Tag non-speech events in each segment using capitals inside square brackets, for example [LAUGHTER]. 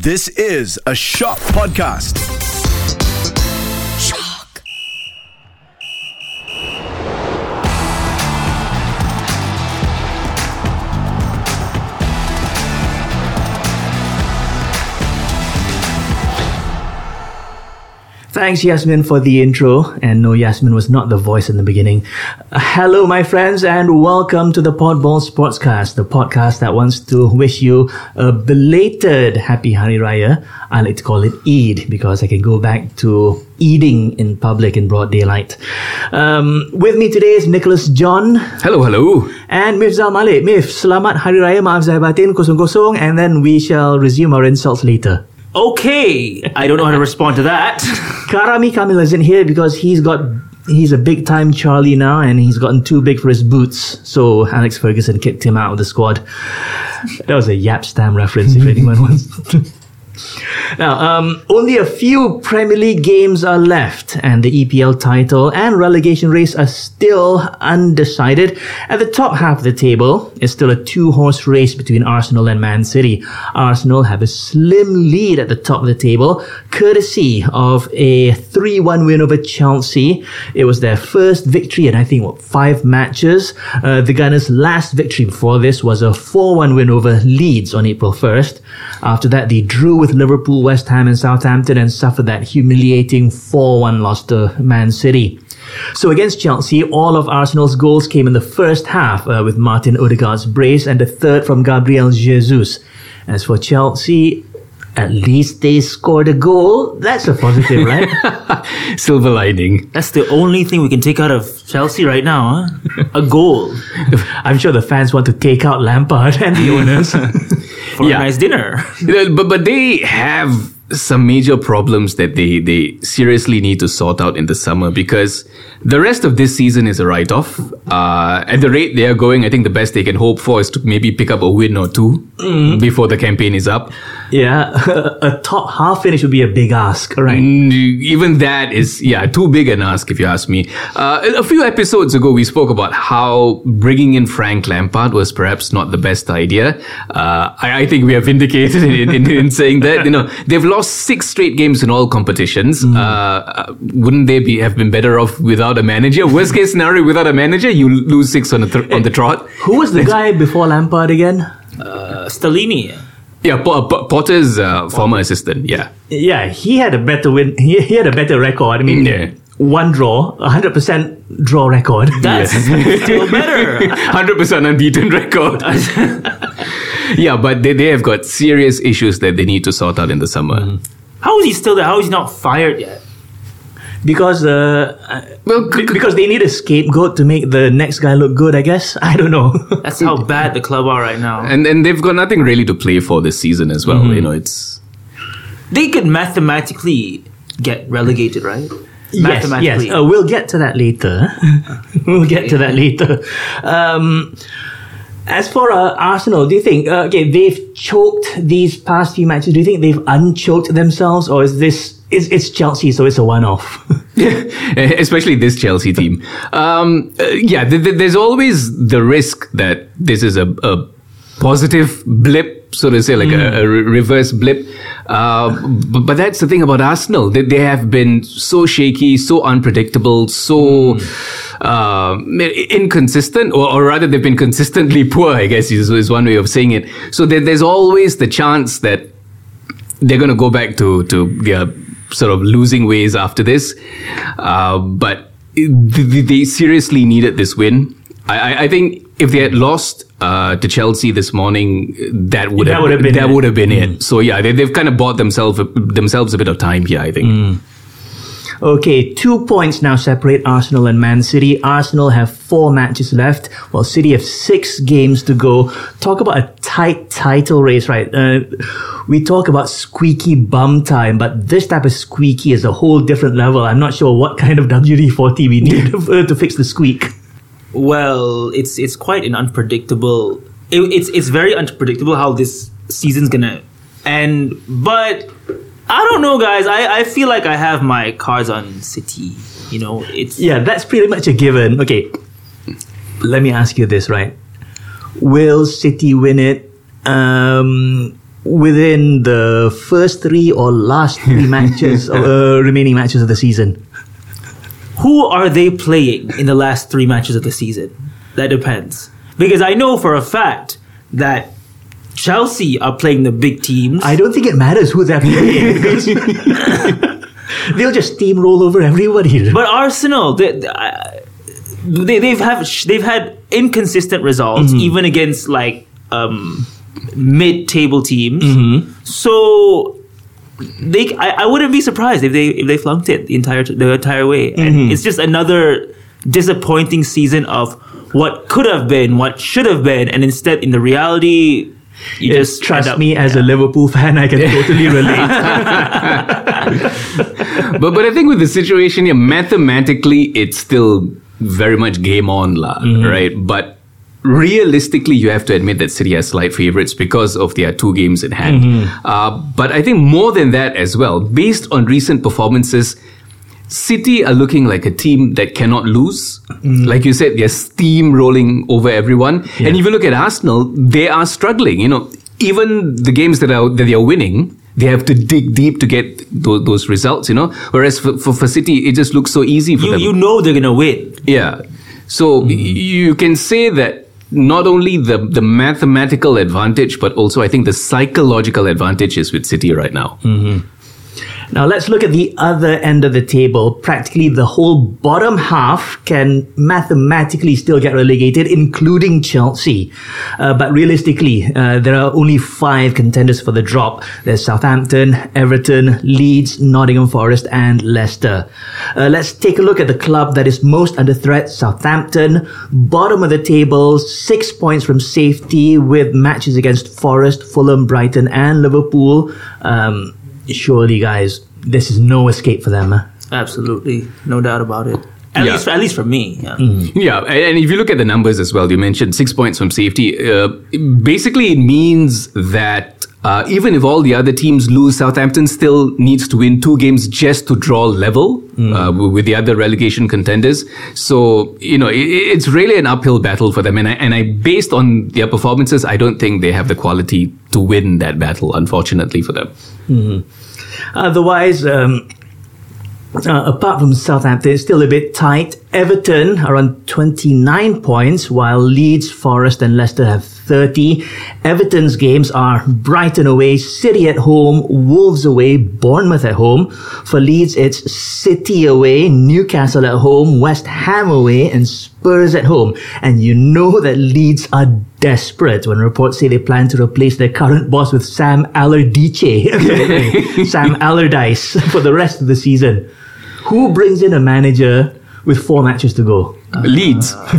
This is a Shock Podcast. Thanks, Yasmin, for the intro. And no, Yasmin was not the voice in the beginning. Uh, hello, my friends, and welcome to the Podball Sportscast, the podcast that wants to wish you a belated Happy Hari Raya. I like to call it Eid because I can go back to eating in public in broad daylight. Um, with me today is Nicholas John Hello, hello. and Mifzal Malik. Mif, selamat Hari Raya, maaf zahir batin, kosong kosong, and then we shall resume our insults later. Okay, I don't know how to respond to that. [LAUGHS] Karami Kamil isn't here because he's got he's a big time Charlie now and he's gotten too big for his boots. So Alex Ferguson kicked him out of the squad. That was a Jaap Stam reference if [LAUGHS] anyone wants. Now, um, only a few Premier League games are left, and the EPL title and relegation race are still undecided. At the top half of the table is still a two horse race between Arsenal and Man City. Arsenal have a slim lead at the top of the table, courtesy of a 3 1 win over Chelsea. It was their first victory in, I think, what, five matches. Uh, the Gunners' last victory before this was a 4 1 win over Leeds on April 1st. After that, they drew with Liverpool, West Ham, and Southampton and suffered that humiliating 4 1 loss to Man City. So against Chelsea, all of Arsenal's goals came in the first half uh, with Martin Odegaard's brace and the third from Gabriel Jesus. As for Chelsea, at least they scored a goal. That's a positive, right? [LAUGHS] Silver lining. That's the only thing we can take out of Chelsea right now, huh? A goal [LAUGHS] I'm sure the fans want to take out Lampard and the owners. [LAUGHS] for Yeah. a nice dinner. But but they have some major problems that they they seriously need to sort out in the summer because the rest of this season is a write off. Uh, at the rate they are going, I think the best they can hope for is to maybe pick up a win or 2 before the campaign is up. Yeah, [LAUGHS] a top half finish would be a big ask, right? Mm, Even that is, yeah, too big an ask if you ask me. Uh, a few episodes ago, we spoke about how bringing in Frank Lampard was perhaps not the best idea. Uh, I, I think we have vindicated in, in, in saying that. You know, they've lost six straight games in all competitions. Uh, Uh, wouldn't they be have been better off without a manager? Worst case scenario, without a manager, you lose six on the th- on the trot. Who was the guy before Lampard again? Uh, Stellini. Yeah, Po- Po- Potter's uh, former assistant. Yeah. Yeah, he had a better win. He, he had a better record. I mean, Yeah. one draw, a hundred percent draw record. That's still better. [LAUGHS] Hundred percent unbeaten record. [LAUGHS] yeah, but they, they have got serious issues that they need to sort out in the summer. How is he still there? How is he not fired yet? Because uh, Well, be- because they need a scapegoat to make the next guy look good. I guess [LAUGHS] I don't know. That's how bad the club are right now. and and they've got nothing really to play for this season as well. You know, it's They could mathematically get relegated, right? yes, yes. Uh, we'll get to that later. [LAUGHS] we'll get to that later. Um, as for uh, Arsenal, do you think uh, okay they've choked these past few matches? Do you think they've unchoked themselves, or is this is it's Chelsea, so it's a one-off? [LAUGHS] especially this Chelsea team. Um, uh, yeah, th- th- there's always the risk that this is a, a positive blip, so to say, like a, a re- reverse blip. Uh, but, but that's the thing about Arsenal. They, they have been so shaky, so unpredictable, so uh, inconsistent, or, or rather, they've been consistently [LAUGHS] poor, I guess is, is one way of saying it. So there, there's always the chance that they're going to go back to to sort of losing ways after this. Uh, but they, they seriously needed this win. I, I- think if they had lost uh, to Chelsea this morning, that would That have, would have been that it. would have been it. So yeah, they, they've kind of bought themselves themselves a bit of time here. I think. Okay, two points now separate Arsenal and Man City. Arsenal have four matches left, while City have six games to go. Talk about a tight title race, right? Uh, we talk about squeaky bum time, but this type of squeaky is a whole different level. I'm not sure what kind of WD-40 we need [LAUGHS] to, fix the squeak. Well, it's it's quite an unpredictable. It, it's it's very unpredictable how this season's gonna end. But I don't know, guys. I, I feel like I have my cards on City. You know, it's Yeah, that's pretty much a given. Okay, let me ask you this, right? Will City win it? Um, within the first three or last three [LAUGHS] matches, uh, remaining matches of the season. Who are they playing in the last three matches of the season? That depends. Because I know for a fact that Chelsea are playing the big teams. I don't think it matters who they're playing. [LAUGHS] [LAUGHS] They'll just steamroll over everybody. but Arsenal, they, they, they've have they've had inconsistent results mm-hmm. even against like um, mid-table teams. Mm-hmm. So they, I, I wouldn't be surprised if they if they flunked it the entire the entire way. And mm-hmm. it's just another disappointing season of what could have been, what should have been, and instead in the reality. You Just just trust up- me, as a Liverpool fan, I can totally relate. [LAUGHS] but but I think with the situation here, mathematically, it's still very much game on, la, right? But realistically, you have to admit that City are slight favorites because of their two games in hand. Uh, but I think more than that as well, based on recent performances. City are looking like a team that cannot lose. Mm. Like you said, they're steamrolling over everyone. And if you look at Arsenal, they are struggling. You know, even the games that are that they are winning, they have to dig deep to get those, those results. You know, whereas for, for, for City, it just looks so easy for you them. you know they're gonna win. Yeah. So mm. y- you can say that not only the, the mathematical advantage, but also I think the psychological advantage is with City right now. Mm-hmm. Now let's look at the other end of the table. Practically the whole bottom half can mathematically still get relegated, including Chelsea. Uh, but realistically, uh, there are only five contenders for the drop. There's Southampton, Everton, Leeds, Nottingham Forest, and Leicester. Uh, let's take a look at the club that is most under threat, Southampton. Bottom of the table, six points from safety with matches against Forest, Fulham, Brighton, and Liverpool. Um, surely, guys, this is no escape for them. Absolutely, no doubt about it. At Yeah. least, at least for me. Yeah. Yeah, and and if you look at the numbers as well, you mentioned six points from safety. Uh, basically, it means that uh, even if all the other teams lose, Southampton still needs to win two games just to draw level uh, with the other relegation contenders. So you know, it, it's really an uphill battle for them. And I, and I, based on their performances, I don't think they have the quality to win that battle. Unfortunately for them. Otherwise, um, uh, apart from Southampton, it's still a bit tight. Everton are on 29 points, while Leeds, Forest, and Leicester have 30. Everton's games are Brighton away, City at home, Wolves away, Bournemouth at home. For Leeds, it's City away, Newcastle at home, West Ham away, and Spurs at home. And you know that Leeds are desperate when reports say they plan to replace their current boss with Sam Allardyce, [LAUGHS] Sam Allardyce, for the rest of the season. Who brings in a manager with four matches to go? Leeds. [LAUGHS]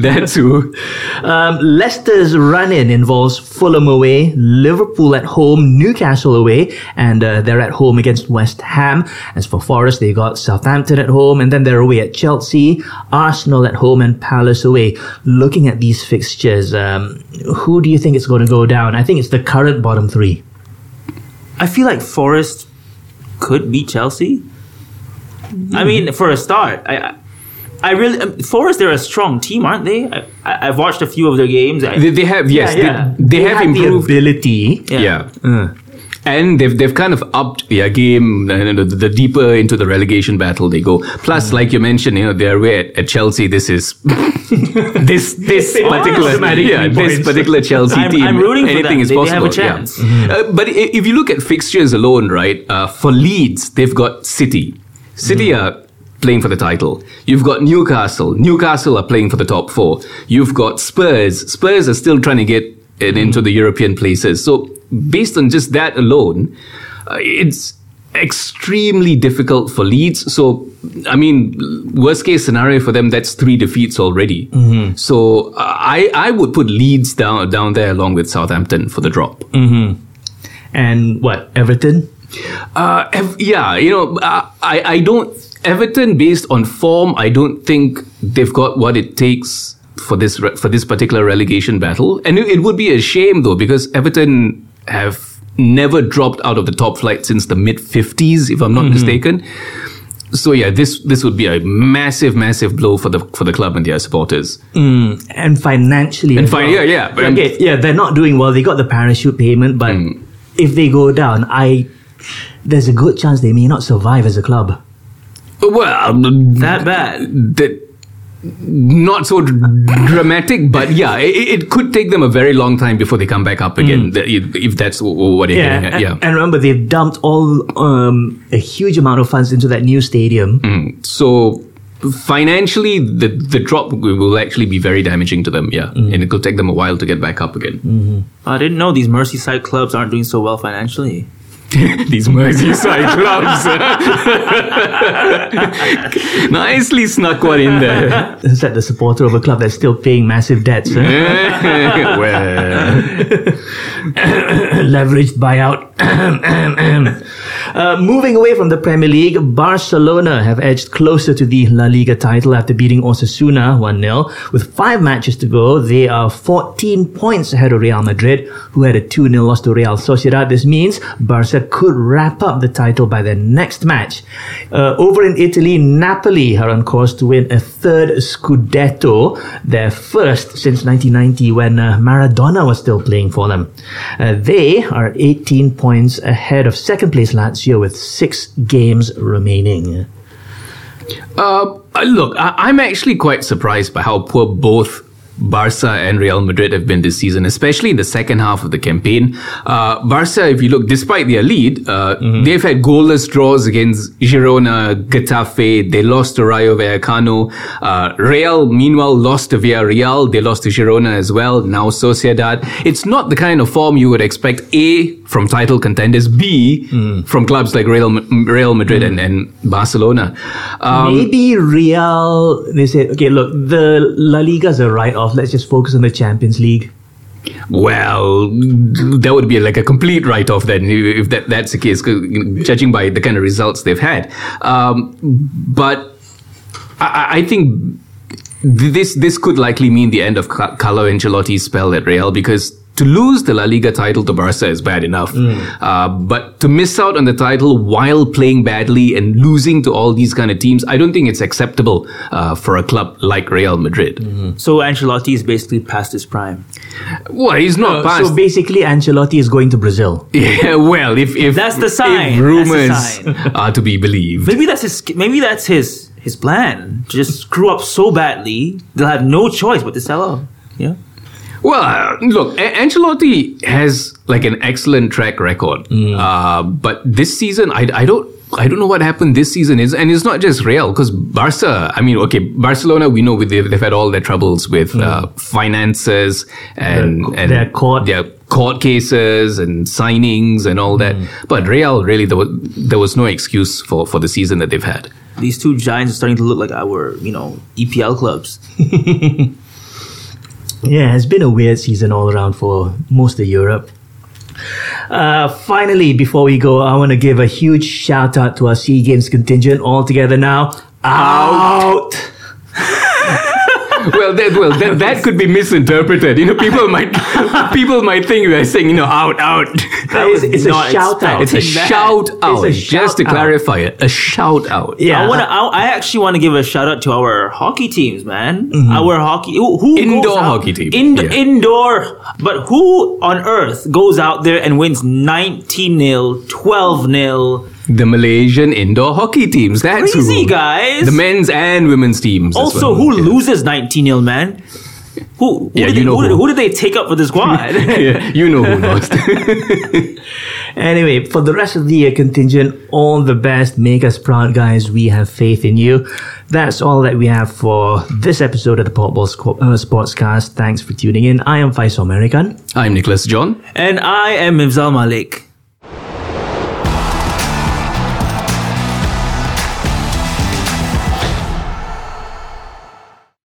That's who. Um, Leicester's run-in involves Fulham away, Liverpool at home, Newcastle away, and uh, they're at home against West Ham. As for Forest, they got Southampton at home, and then they're away at Chelsea, Arsenal at home, and Palace away. Looking at these fixtures, um, who do you think is going to go down? I think it's the current bottom three. I feel like Forest could beat Chelsea. I mean, for a start, I, I- I really um, Forest. They're a strong team, aren't they? I, I, I've watched a few of their games. I, They, they have yes, yeah. They, they, have the improved. ability. Yeah. And they've they've kind of upped their game. uh, The, the deeper into the relegation battle they go. Plus, like you mentioned, you know they're away at, at Chelsea. This is [LAUGHS] this this particular yeah this particular Chelsea I'm- team. I'm rooting for anything them. is They- they possible. have a yeah. chance. Uh, but if you look at fixtures alone, right? Uh, for Leeds, they've got City. City are playing for the title. You've got Newcastle. Newcastle are playing for the top four. You've got Spurs. Spurs are still trying to get it into the European places. So based on just that alone, uh, it's extremely difficult for Leeds. So I mean, worst case scenario for them, that's three defeats already. So uh, I I would put Leeds down down there along with Southampton for the drop. And what, Everton? Uh, yeah, you know, uh, I, I don't. Everton, based on form, I don't think they've got what it takes for this re- for this particular relegation battle. And it, it would be a shame though, because Everton have never dropped out of the top flight since the mid fifties, if I'm not mistaken. so yeah, this this would be a massive, massive blow for the for the club and their supporters. and financially. And fin- yeah, yeah, okay, yeah, they're not doing well. They got the parachute payment, but Mm. if they go down, I there's a good chance they may not survive as a club. Well, That bad. that not so dramatic, but yeah, it, it could take them a very long time before they come back up again. th- If, if that's w- w- what they're Yeah, getting at, and, yeah. and remember they've dumped all um, a huge amount of funds into that new stadium. Mm. So financially, the the drop will will actually be very damaging to them. Yeah, Mm. and it could take them a while to get back up again. I didn't know these Merseyside clubs aren't doing so well financially. [LAUGHS] These Merseyside [LAUGHS] clubs. [LAUGHS] Nicely snuck one in there. Is that the supporter of a club that's still paying massive debts? huh? well, leveraged buyout. [CLEARS THROAT] uh, moving away from the Premier League, Barcelona have edged closer to the La Liga title after beating Osasuna 1 0. With five matches to go, they are 14 points ahead of Real Madrid, who had a 2 0 loss to Real Sociedad. This means Barca could wrap up the title by their next match. Uh, over in Italy, Napoli are on course to win a third Scudetto, their first since 1990 when uh, Maradona was still playing for them. Uh, they are 18 points ahead of second place Lazio with six games remaining. uh, look, I, I'm actually quite surprised by how poor both. Barca and Real Madrid have been this season, especially in the second half of the campaign. Uh, Barca, if you look, despite their lead, uh, they've had goalless draws against Girona, Getafe. They lost to Rayo Vallecano. Uh, Real, meanwhile, lost to Villarreal. They lost to Girona as well. Now Sociedad. It's not the kind of form you would expect. A from title contenders. B from clubs like Real Real Madrid and, and Barcelona. Um, Maybe Real, they said, okay, look, the La Liga's a write off. Let's just focus on the Champions League. Well, that would be like a complete write-off then, if that, that's the case, judging by the kind of results they've had. Um, but I, I- think this this could likely mean the end of Ca- Carlo Ancelotti's spell at Real because. To lose the La Liga title to Barca is bad enough, uh, but to miss out on the title while playing badly and losing to all these kind of teams, I don't think it's acceptable uh, for a club like Real Madrid. So Ancelotti is basically past his prime. Well, he's not past. So basically, Ancelotti is going to Brazil. [LAUGHS] Yeah, well, if if That's the sign. if rumors sign. [LAUGHS] are to be believed, Maybe that's his. Maybe that's his his plan. To just screw up so badly, they'll have no choice but to sell out. Yeah. Well, uh, look, A- Ancelotti has like an excellent track record, uh, but this season, I, I don't. I don't know what happened this season is, and it's not just Real because Barca. I mean, okay, Barcelona. We know they've, they've had all their troubles with uh, finances and Their- and their court- their court cases and signings and all that. But Real really there was, there was no excuse for for the season that they've had. These two giants are starting to look like our, you know, EPL clubs. [LAUGHS] Yeah, it's been a weird season all around for most of Europe. Uh, finally, before we go, I want to give a huge shout out to our Sea Games contingent all together now. Out! [LAUGHS] well, that, well, that, that could be misinterpreted. You know, people might [LAUGHS] people might think we're saying, you know, out, out. It's, it's a shout out. It's a shout out. a just to shout out. clarify it, a shout out. Yeah. I want to. I, I actually want to give a shout out to our hockey teams, man. Our hockey, who, who Mm-hmm. Indoor goes out- hockey team. Ind- Yeah. Indoor, but who on earth goes out there and wins 19 0 12 0 The Malaysian indoor hockey teams. That's Crazy who. guys. The men's and women's teams. as Also, well. who Yeah. loses 19 0 man? Who? who Yeah, did they, know who, did- who. who did they take up for the squad? [LAUGHS] yeah, you know who lost. [LAUGHS] [LAUGHS] Anyway, for the rest of the year contingent, all the best. Make us proud, guys. We have faith in you. That's all that we have for this episode of the Podball Squ- uh, Sportscast. Thanks for tuning in. I am Faisal American. I'm Nicholas John. and I am Mifzal Malik.